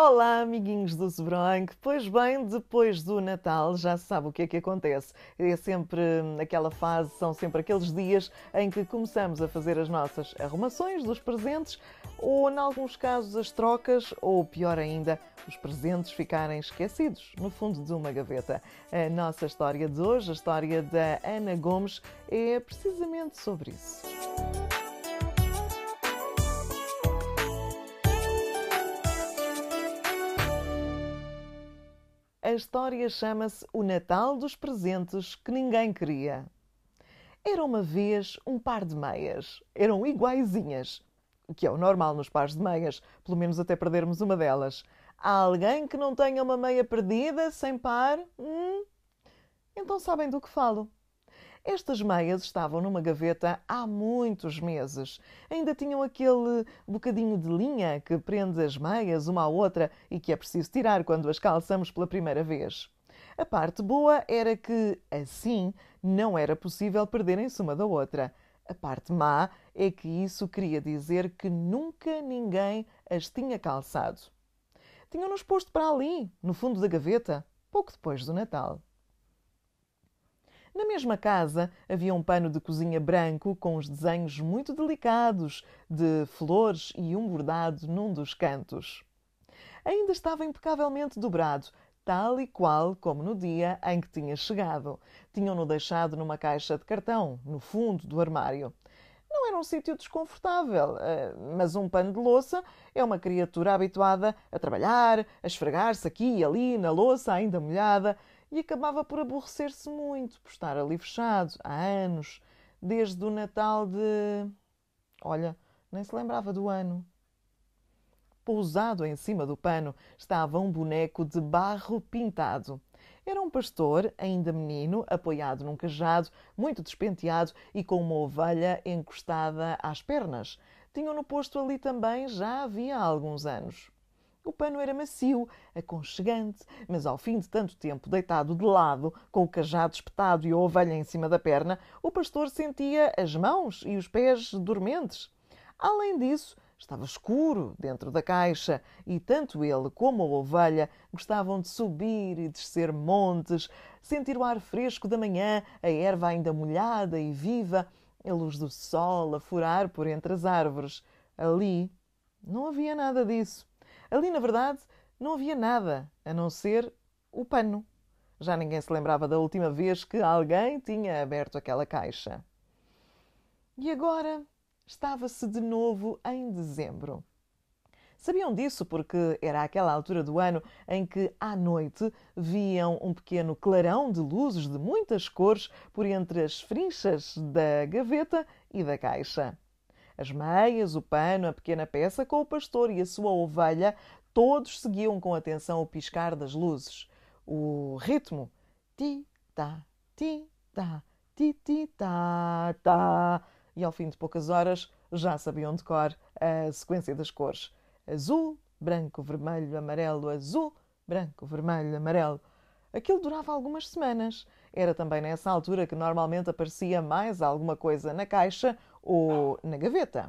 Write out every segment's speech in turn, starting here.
Olá, amiguinhos do Zebranque. Pois bem, depois do Natal já se sabe o que é que acontece. É sempre aquela fase, são sempre aqueles dias em que começamos a fazer as nossas arrumações dos presentes ou, em alguns casos, as trocas ou, pior ainda, os presentes ficarem esquecidos no fundo de uma gaveta. A nossa história de hoje, a história da Ana Gomes, é precisamente sobre isso. A história chama-se O Natal dos Presentes que Ninguém Queria. Era uma vez um par de meias. Eram iguaizinhas. O que é o normal nos pares de meias, pelo menos até perdermos uma delas. Há alguém que não tenha uma meia perdida, sem par? Hum? Então sabem do que falo. Estas meias estavam numa gaveta há muitos meses. Ainda tinham aquele bocadinho de linha que prende as meias uma à outra e que é preciso tirar quando as calçamos pela primeira vez. A parte boa era que, assim, não era possível perderem-se uma da outra. A parte má é que isso queria dizer que nunca ninguém as tinha calçado. Tinham-nos posto para ali, no fundo da gaveta, pouco depois do Natal. Na mesma casa havia um pano de cozinha branco com uns desenhos muito delicados de flores e um bordado num dos cantos. Ainda estava impecavelmente dobrado, tal e qual como no dia em que tinha chegado. Tinham-no deixado numa caixa de cartão, no fundo do armário. Era um sítio desconfortável, eh, mas um pano de louça é uma criatura habituada a trabalhar, a esfregar-se aqui e ali na louça ainda molhada e acabava por aborrecer-se muito por estar ali fechado há anos, desde o Natal de. Olha, nem se lembrava do ano. Pousado em cima do pano estava um boneco de barro pintado. Era um pastor, ainda menino, apoiado num cajado, muito despenteado e com uma ovelha encostada às pernas. Tinham-no posto ali também já havia alguns anos. O pano era macio, aconchegante, mas ao fim de tanto tempo deitado de lado, com o cajado espetado e a ovelha em cima da perna, o pastor sentia as mãos e os pés dormentes. Além disso, estava escuro dentro da caixa e tanto ele como a ovelha gostavam de subir e descer montes, sentir o ar fresco da manhã, a erva ainda molhada e viva, a luz do sol a furar por entre as árvores. Ali não havia nada disso. Ali, na verdade, não havia nada a não ser o pano. Já ninguém se lembrava da última vez que alguém tinha aberto aquela caixa. E agora estava-se de novo em dezembro. Sabiam disso porque era aquela altura do ano em que, à noite, viam um pequeno clarão de luzes de muitas cores por entre as frinchas da gaveta e da caixa. As meias, o pano, a pequena peça com o pastor e a sua ovelha, todos seguiam com atenção o piscar das luzes. O ritmo ti-ta, ti-ta, ti-ti-ta-ta. E ao fim de poucas horas já sabiam de cor a sequência das cores: azul, branco, vermelho, amarelo, azul, branco, vermelho, amarelo. Aquilo durava algumas semanas. Era também nessa altura que normalmente aparecia mais alguma coisa na caixa ou na gaveta.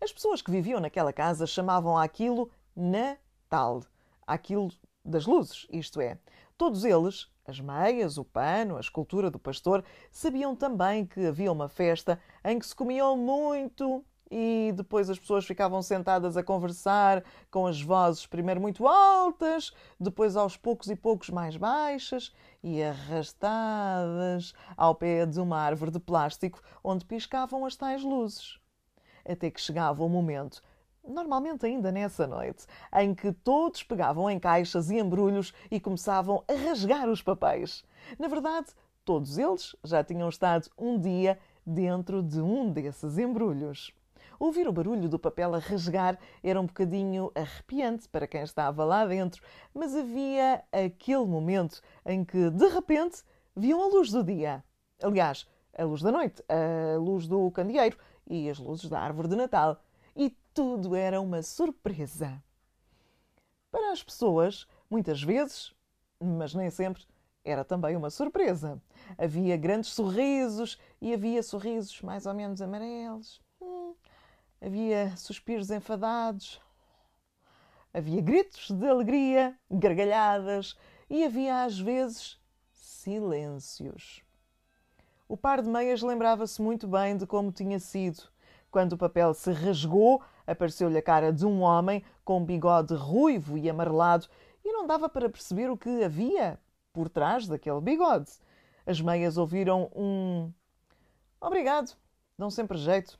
As pessoas que viviam naquela casa chamavam aquilo Natal, aquilo das luzes, isto é. Todos eles, as meias, o pano, a escultura do pastor, sabiam também que havia uma festa em que se comiam muito e depois as pessoas ficavam sentadas a conversar com as vozes primeiro muito altas, depois aos poucos e poucos mais baixas e arrastadas ao pé de uma árvore de plástico onde piscavam as tais luzes. Até que chegava o momento, normalmente ainda nessa noite, em que todos pegavam em caixas e embrulhos e começavam a rasgar os papéis. Na verdade, todos eles já tinham estado um dia dentro de um desses embrulhos. Ouvir o barulho do papel a rasgar era um bocadinho arrepiante para quem estava lá dentro, mas havia aquele momento em que, de repente, viam a luz do dia. Aliás, a luz da noite, a luz do candeeiro e as luzes da árvore de Natal. E tudo era uma surpresa. Para as pessoas, muitas vezes, mas nem sempre, era também uma surpresa. Havia grandes sorrisos e havia sorrisos mais ou menos amarelos, Havia suspiros enfadados. Havia gritos de alegria, gargalhadas e havia às vezes silêncios. O par de meias lembrava-se muito bem de como tinha sido. Quando o papel se rasgou, apareceu-lhe a cara de um homem com bigode ruivo e amarelado e não dava para perceber o que havia por trás daquele bigode. As meias ouviram um Obrigado, dão sempre jeito.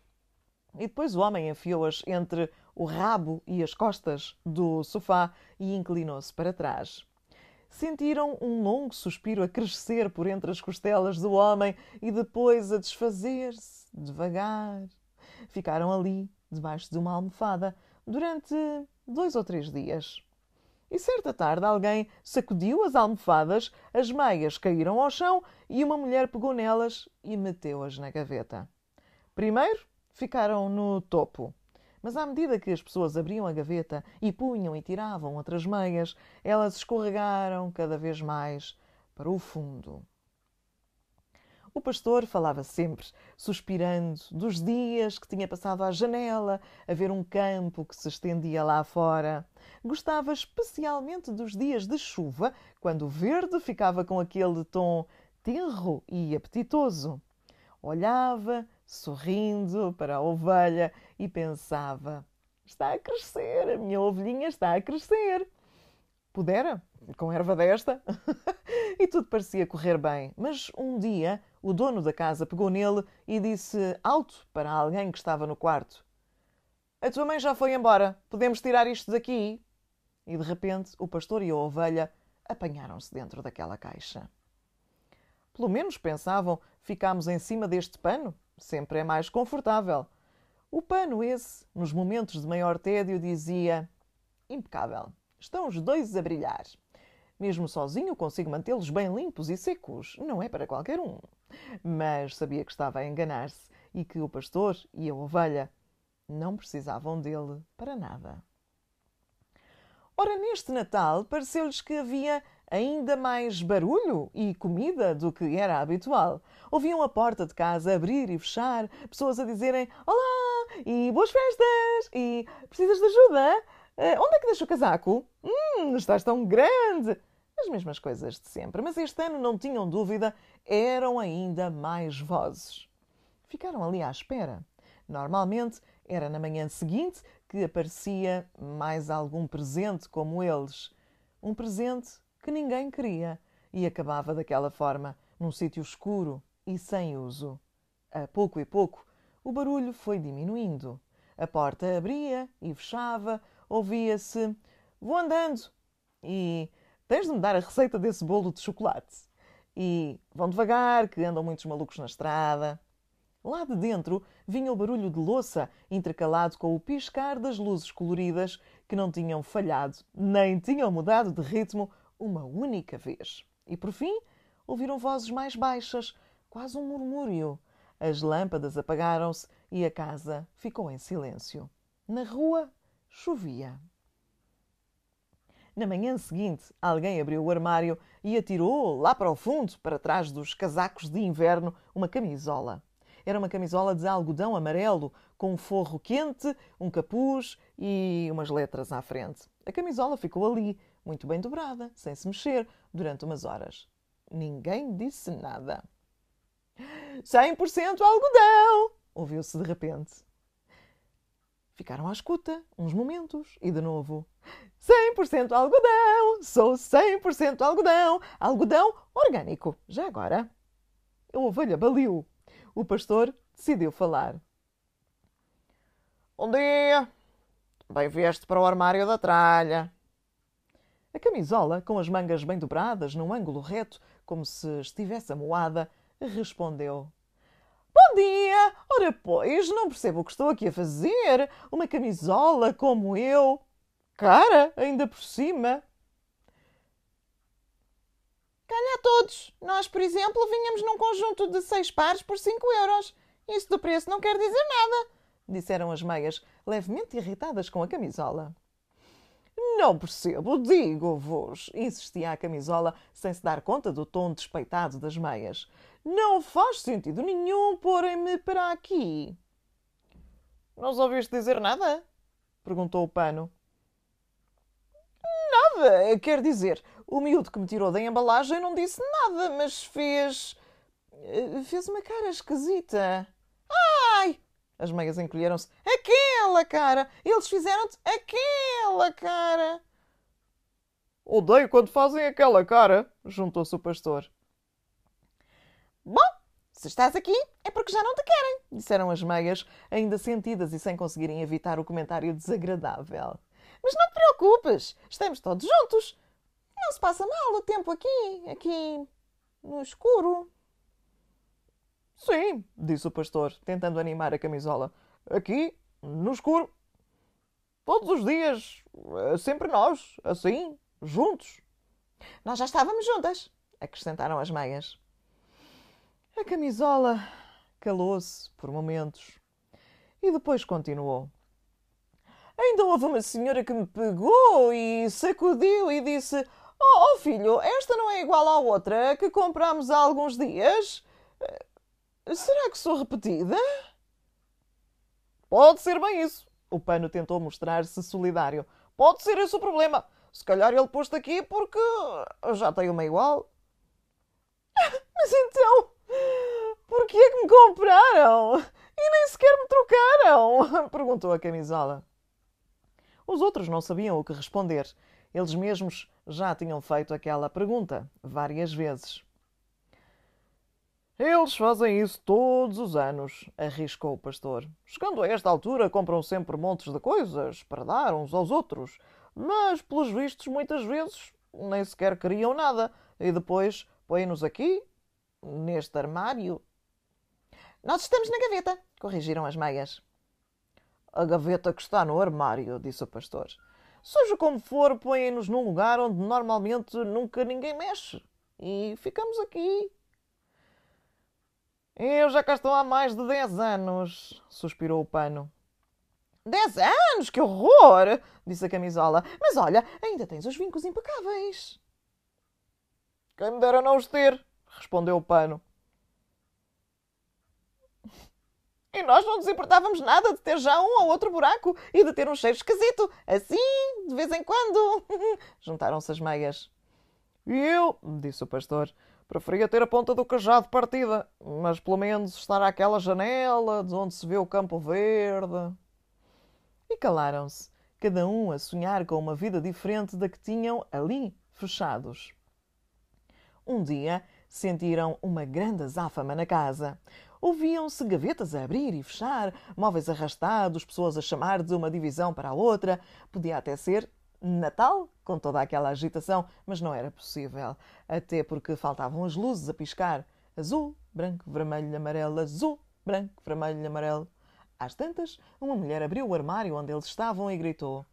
E depois o homem enfiou-as entre o rabo e as costas do sofá e inclinou-se para trás. Sentiram um longo suspiro a crescer por entre as costelas do homem e depois a desfazer-se devagar. Ficaram ali, debaixo de uma almofada, durante dois ou três dias. E certa tarde alguém sacudiu as almofadas, as meias caíram ao chão e uma mulher pegou nelas e meteu-as na gaveta. Primeiro ficaram no topo, mas à medida que as pessoas abriam a gaveta e punham e tiravam outras meias, elas escorregaram cada vez mais para o fundo. Pastor falava sempre, suspirando, dos dias que tinha passado à janela a ver um campo que se estendia lá fora. Gostava especialmente dos dias de chuva, quando o verde ficava com aquele tom tenro e apetitoso. Olhava, sorrindo, para a ovelha e pensava: está a crescer, a minha ovelhinha está a crescer. Pudera, com erva desta. e tudo parecia correr bem. Mas um dia o dono da casa pegou nele e disse alto para alguém que estava no quarto: A tua mãe já foi embora, podemos tirar isto daqui. E de repente o pastor e a ovelha apanharam-se dentro daquela caixa. Pelo menos pensavam, ficámos em cima deste pano, sempre é mais confortável. O pano esse, nos momentos de maior tédio, dizia: Impecável. Estão os dois a brilhar. Mesmo sozinho consigo mantê-los bem limpos e secos. Não é para qualquer um. Mas sabia que estava a enganar-se e que o pastor e a ovelha não precisavam dele para nada. Ora, neste Natal pareceu-lhes que havia ainda mais barulho e comida do que era habitual. Ouviam a porta de casa abrir e fechar, pessoas a dizerem Olá! e boas festas! e precisas de ajuda? Uh, onde é que deixa o casaco? Hum, estás tão grande! As mesmas coisas de sempre, mas este ano não tinham dúvida, eram ainda mais vozes. Ficaram ali à espera. Normalmente era na manhã seguinte que aparecia mais algum presente como eles. Um presente que ninguém queria e acabava daquela forma, num sítio escuro e sem uso. A pouco e pouco, o barulho foi diminuindo. A porta abria e fechava, ouvia-se: Vou andando e tens de me dar a receita desse bolo de chocolate. E vão devagar, que andam muitos malucos na estrada. Lá de dentro vinha o barulho de louça, intercalado com o piscar das luzes coloridas que não tinham falhado, nem tinham mudado de ritmo uma única vez. E por fim, ouviram vozes mais baixas, quase um murmúrio. As lâmpadas apagaram-se e a casa ficou em silêncio. Na rua chovia. Na manhã seguinte, alguém abriu o armário e atirou lá para o fundo, para trás dos casacos de inverno, uma camisola. Era uma camisola de algodão amarelo, com um forro quente, um capuz e umas letras à frente. A camisola ficou ali, muito bem dobrada, sem se mexer, durante umas horas. Ninguém disse nada. 100% algodão! ouviu-se de repente. Ficaram à escuta uns momentos e de novo. 100% algodão! Sou 100% algodão! Algodão orgânico! Já agora? A ovelha baliu. O pastor decidiu falar. Bom dia! Bem vieste para o armário da tralha. A camisola, com as mangas bem dobradas num ângulo reto, como se estivesse amoada, respondeu: Bom dia! Ora, pois, não percebo o que estou aqui a fazer. Uma camisola como eu. Cara, ainda por cima. Calha a todos. Nós, por exemplo, vinhamos num conjunto de seis pares por cinco euros. Isso do preço não quer dizer nada, disseram as meias, levemente irritadas com a camisola. Não percebo, digo-vos, insistia a camisola, sem se dar conta do tom despeitado das meias. Não faz sentido nenhum porem-me para aqui. Não ouviste dizer nada? perguntou o pano. nada. Quer dizer, o miúdo que me tirou da embalagem não disse nada, mas fez. Eh, fez uma cara esquisita. Ai! As meias encolheram-se. Aquela cara! Eles fizeram-te aquela cara! Odeio quando fazem aquela cara, juntou-se o pastor. Bom, se estás aqui é porque já não te querem, disseram as meias, ainda sentidas e sem conseguirem evitar o comentário desagradável. Mas não te preocupes, estamos todos juntos. Não se passa mal o tempo aqui, aqui no escuro. Sim, disse o pastor, tentando animar a camisola. Aqui, no escuro. Todos os dias, é sempre nós, assim, juntos. Nós já estávamos juntas, acrescentaram as meias. A camisola calou-se por momentos e depois continuou. Ainda houve uma senhora que me pegou e sacudiu e disse: Oh, oh filho, esta não é igual à outra que compramos há alguns dias? Será que sou repetida? Pode ser bem isso. O pano tentou mostrar-se solidário. Pode ser esse o problema. Se calhar ele posto aqui porque já tem uma igual. Mas então, por que é que me compraram? E nem sequer me trocaram? Perguntou a camisola. Os outros não sabiam o que responder. Eles mesmos já tinham feito aquela pergunta várias vezes. Eles fazem isso todos os anos, arriscou o pastor. Chegando a esta altura, compram sempre montes de coisas para dar uns aos outros, mas, pelos vistos, muitas vezes nem sequer queriam nada e depois põem-nos aqui, neste armário. Nós estamos na gaveta, corrigiram as meias. A gaveta que está no armário, disse o pastor. Seja como for, põem-nos num lugar onde normalmente nunca ninguém mexe. E ficamos aqui, eu já cá estou há mais de 10 anos, suspirou o pano. Dez anos? Que horror! disse a camisola. Mas olha, ainda tens os vincos impecáveis. Quem me dera não os ter, respondeu o pano. E nós não nos importávamos nada de ter já um ou outro buraco e de ter um cheiro esquisito, assim, de vez em quando. Juntaram-se as meias. Eu, disse o pastor, Preferia ter a ponta do cajado partida, mas pelo menos estar àquela janela de onde se vê o campo verde. E calaram-se, cada um a sonhar com uma vida diferente da que tinham ali, fechados. Um dia sentiram uma grande azáfama na casa. Ouviam-se gavetas a abrir e fechar, móveis arrastados, pessoas a chamar de uma divisão para a outra. Podia até ser Natal, com toda aquela agitação, mas não era possível, até porque faltavam as luzes a piscar. Azul, branco, vermelho, amarelo, azul, branco, vermelho, amarelo. Às tantas, uma mulher abriu o armário onde eles estavam e gritou: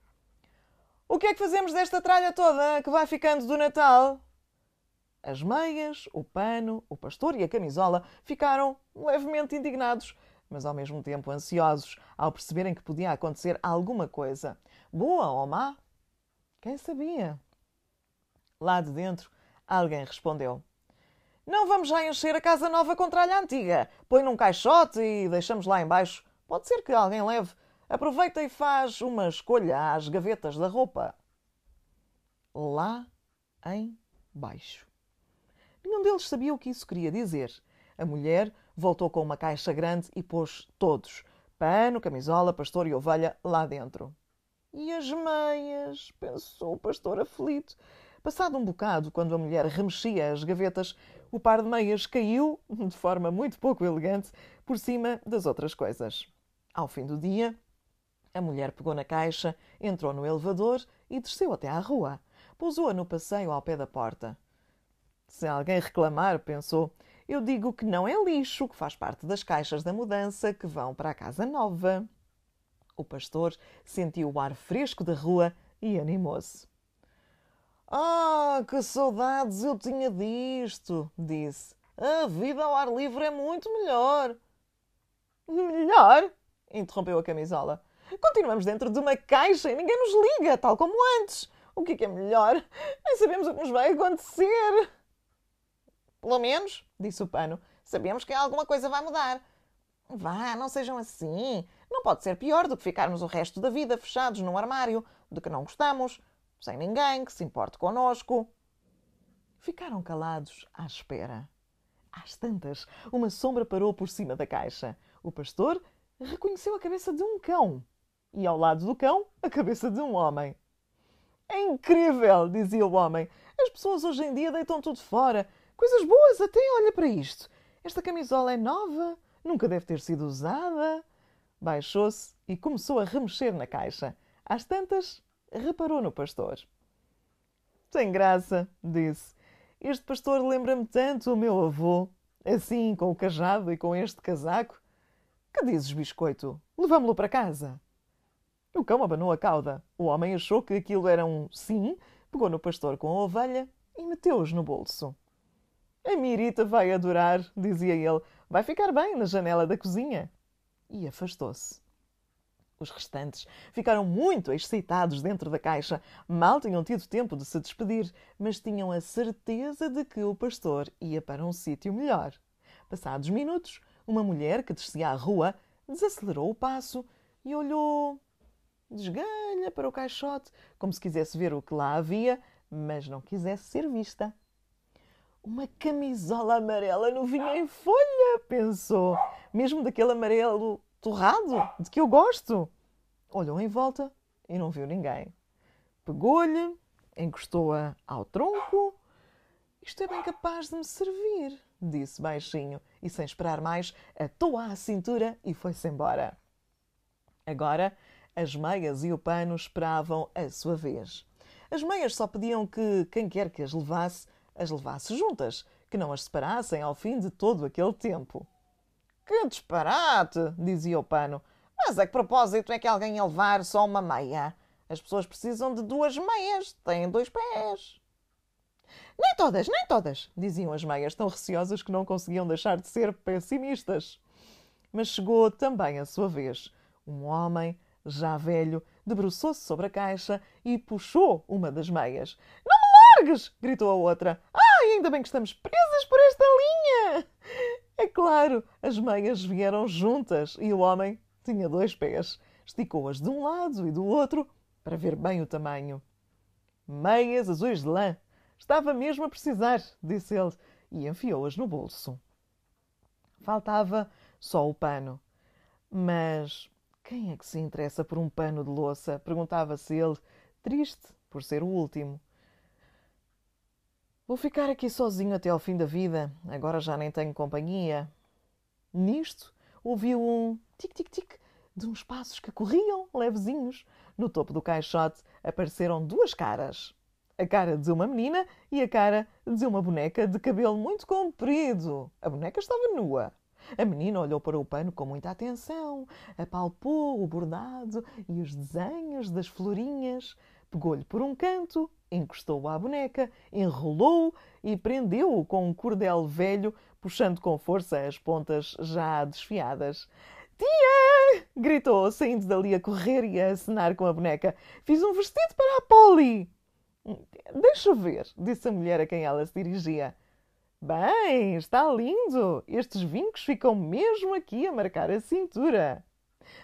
O que é que fazemos desta tralha toda que vai ficando do Natal? As meias, o pano, o pastor e a camisola ficaram levemente indignados, mas ao mesmo tempo ansiosos ao perceberem que podia acontecer alguma coisa, boa ou má, quem sabia? Lá de dentro, alguém respondeu: Não vamos já encher a casa nova com tralha antiga. Põe num caixote e deixamos lá embaixo. Pode ser que alguém leve. Aproveita e faz uma escolha às gavetas da roupa. Lá em baixo. Nenhum deles sabia o que isso queria dizer. A mulher voltou com uma caixa grande e pôs todos: pano, camisola, pastor e ovelha lá dentro. E as meias? pensou o pastor aflito. Passado um bocado, quando a mulher remexia as gavetas, o par de meias caiu, de forma muito pouco elegante, por cima das outras coisas. Ao fim do dia, a mulher pegou na caixa, entrou no elevador e desceu até à rua. Pousou-a no passeio ao pé da porta. Se alguém reclamar, pensou, eu digo que não é lixo, que faz parte das caixas da mudança que vão para a casa nova. O pastor sentiu o ar fresco da rua e animou-se. Ah, que saudades eu tinha disto, disse. A vida ao ar livre é muito melhor. Melhor? interrompeu a camisola. Continuamos dentro de uma caixa e ninguém nos liga, tal como antes. O que é, que é melhor? Nem sabemos o que nos vai acontecer. Pelo menos, disse o pano, sabemos que alguma coisa vai mudar. Vá, não sejam assim. Não pode ser pior do que ficarmos o resto da vida fechados num armário, de que não gostamos. sem ninguém que se importe connosco. Ficaram calados à espera. Às tantas, uma sombra parou por cima da caixa. O pastor reconheceu a cabeça de um cão e, ao lado do cão, a cabeça de um homem. É incrível, dizia o homem. As pessoas hoje em dia deitam tudo fora. Coisas boas até, olha para isto. Esta camisola é nova, nunca deve ter sido usada. Baixou-se e começou a remexer na caixa. Às tantas, reparou no pastor. Tem graça, disse. Este pastor lembra-me tanto o meu avô, assim, com o cajado e com este casaco. Que dizes, biscoito? Levamo-lo para casa. O cão abanou a cauda. O homem achou que aquilo era um sim, pegou no pastor com a ovelha e meteu-os no bolso. A Mirita vai adorar, dizia ele. Vai ficar bem na janela da cozinha. E afastou-se. Os restantes ficaram muito excitados dentro da caixa. Mal tinham tido tempo de se despedir, mas tinham a certeza de que o pastor ia para um sítio melhor. Passados minutos, uma mulher que descia a rua desacelerou o passo e olhou desgalha para o caixote, como se quisesse ver o que lá havia, mas não quisesse ser vista. Uma camisola amarela novinha em folha, pensou, mesmo daquele amarelo torrado, de que eu gosto. Olhou em volta e não viu ninguém. Pegou-lhe, encostou-a ao tronco. Isto é bem capaz de me servir, disse baixinho e, sem esperar mais, atou-a à cintura e foi-se embora. Agora, as meias e o pano esperavam a sua vez. As meias só pediam que quem quer que as levasse, as levasse juntas, que não as separassem ao fim de todo aquele tempo. Que disparate! dizia o pano. Mas a que propósito é que alguém ia levar só uma meia? As pessoas precisam de duas meias, têm dois pés. Nem todas, nem todas, diziam as meias, tão receosas que não conseguiam deixar de ser pessimistas. Mas chegou também a sua vez. Um homem, já velho, debruçou-se sobre a caixa e puxou uma das meias. Gritou a outra. Ai, ainda bem que estamos presas por esta linha! É claro, as meias vieram juntas e o homem tinha dois pés. Esticou-as de um lado e do outro para ver bem o tamanho. Meias azuis de lã. Estava mesmo a precisar, disse ele, e enfiou-as no bolso. Faltava só o pano. Mas quem é que se interessa por um pano de louça? Perguntava-se ele, triste por ser o último. Vou ficar aqui sozinho até ao fim da vida. Agora já nem tenho companhia. Nisto, ouviu um tic-tic-tic de uns passos que corriam levezinhos. No topo do caixote apareceram duas caras. A cara de uma menina e a cara de uma boneca de cabelo muito comprido. A boneca estava nua. A menina olhou para o pano com muita atenção, apalpou o bordado e os desenhos das florinhas, pegou-lhe por um canto, encostou-o à boneca, enrolou-o e prendeu-o com um cordel velho, puxando com força as pontas já desfiadas. Tia! gritou, saindo dali a correr e a acenar com a boneca. Fiz um vestido para a Polly! Deixa ver, disse a mulher a quem ela se dirigia. Bem, está lindo! Estes vincos ficam mesmo aqui a marcar a cintura.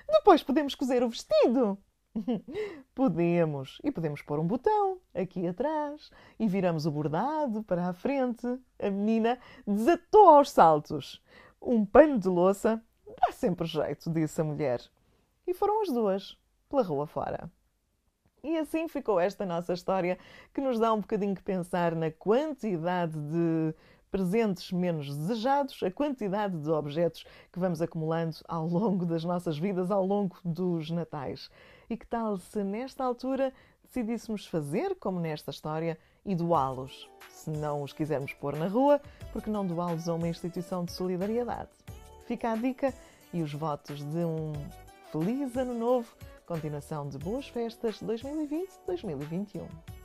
Depois podemos cozer o vestido. podemos. E podemos pôr um botão aqui atrás e viramos o bordado para a frente. A menina desatou aos saltos. Um pano de louça Dá sempre jeito, disse a mulher. E foram as duas, pela rua fora. E assim ficou esta nossa história, que nos dá um bocadinho que pensar na quantidade de presentes menos desejados, a quantidade de objetos que vamos acumulando ao longo das nossas vidas, ao longo dos natais. E que tal se nesta altura decidíssemos fazer como nesta história e doá-los? Se não os quisermos pôr na rua, porque não doá-los a uma instituição de solidariedade? Fica a dica e os votos de um feliz ano novo, continuação de boas festas 2020-2021.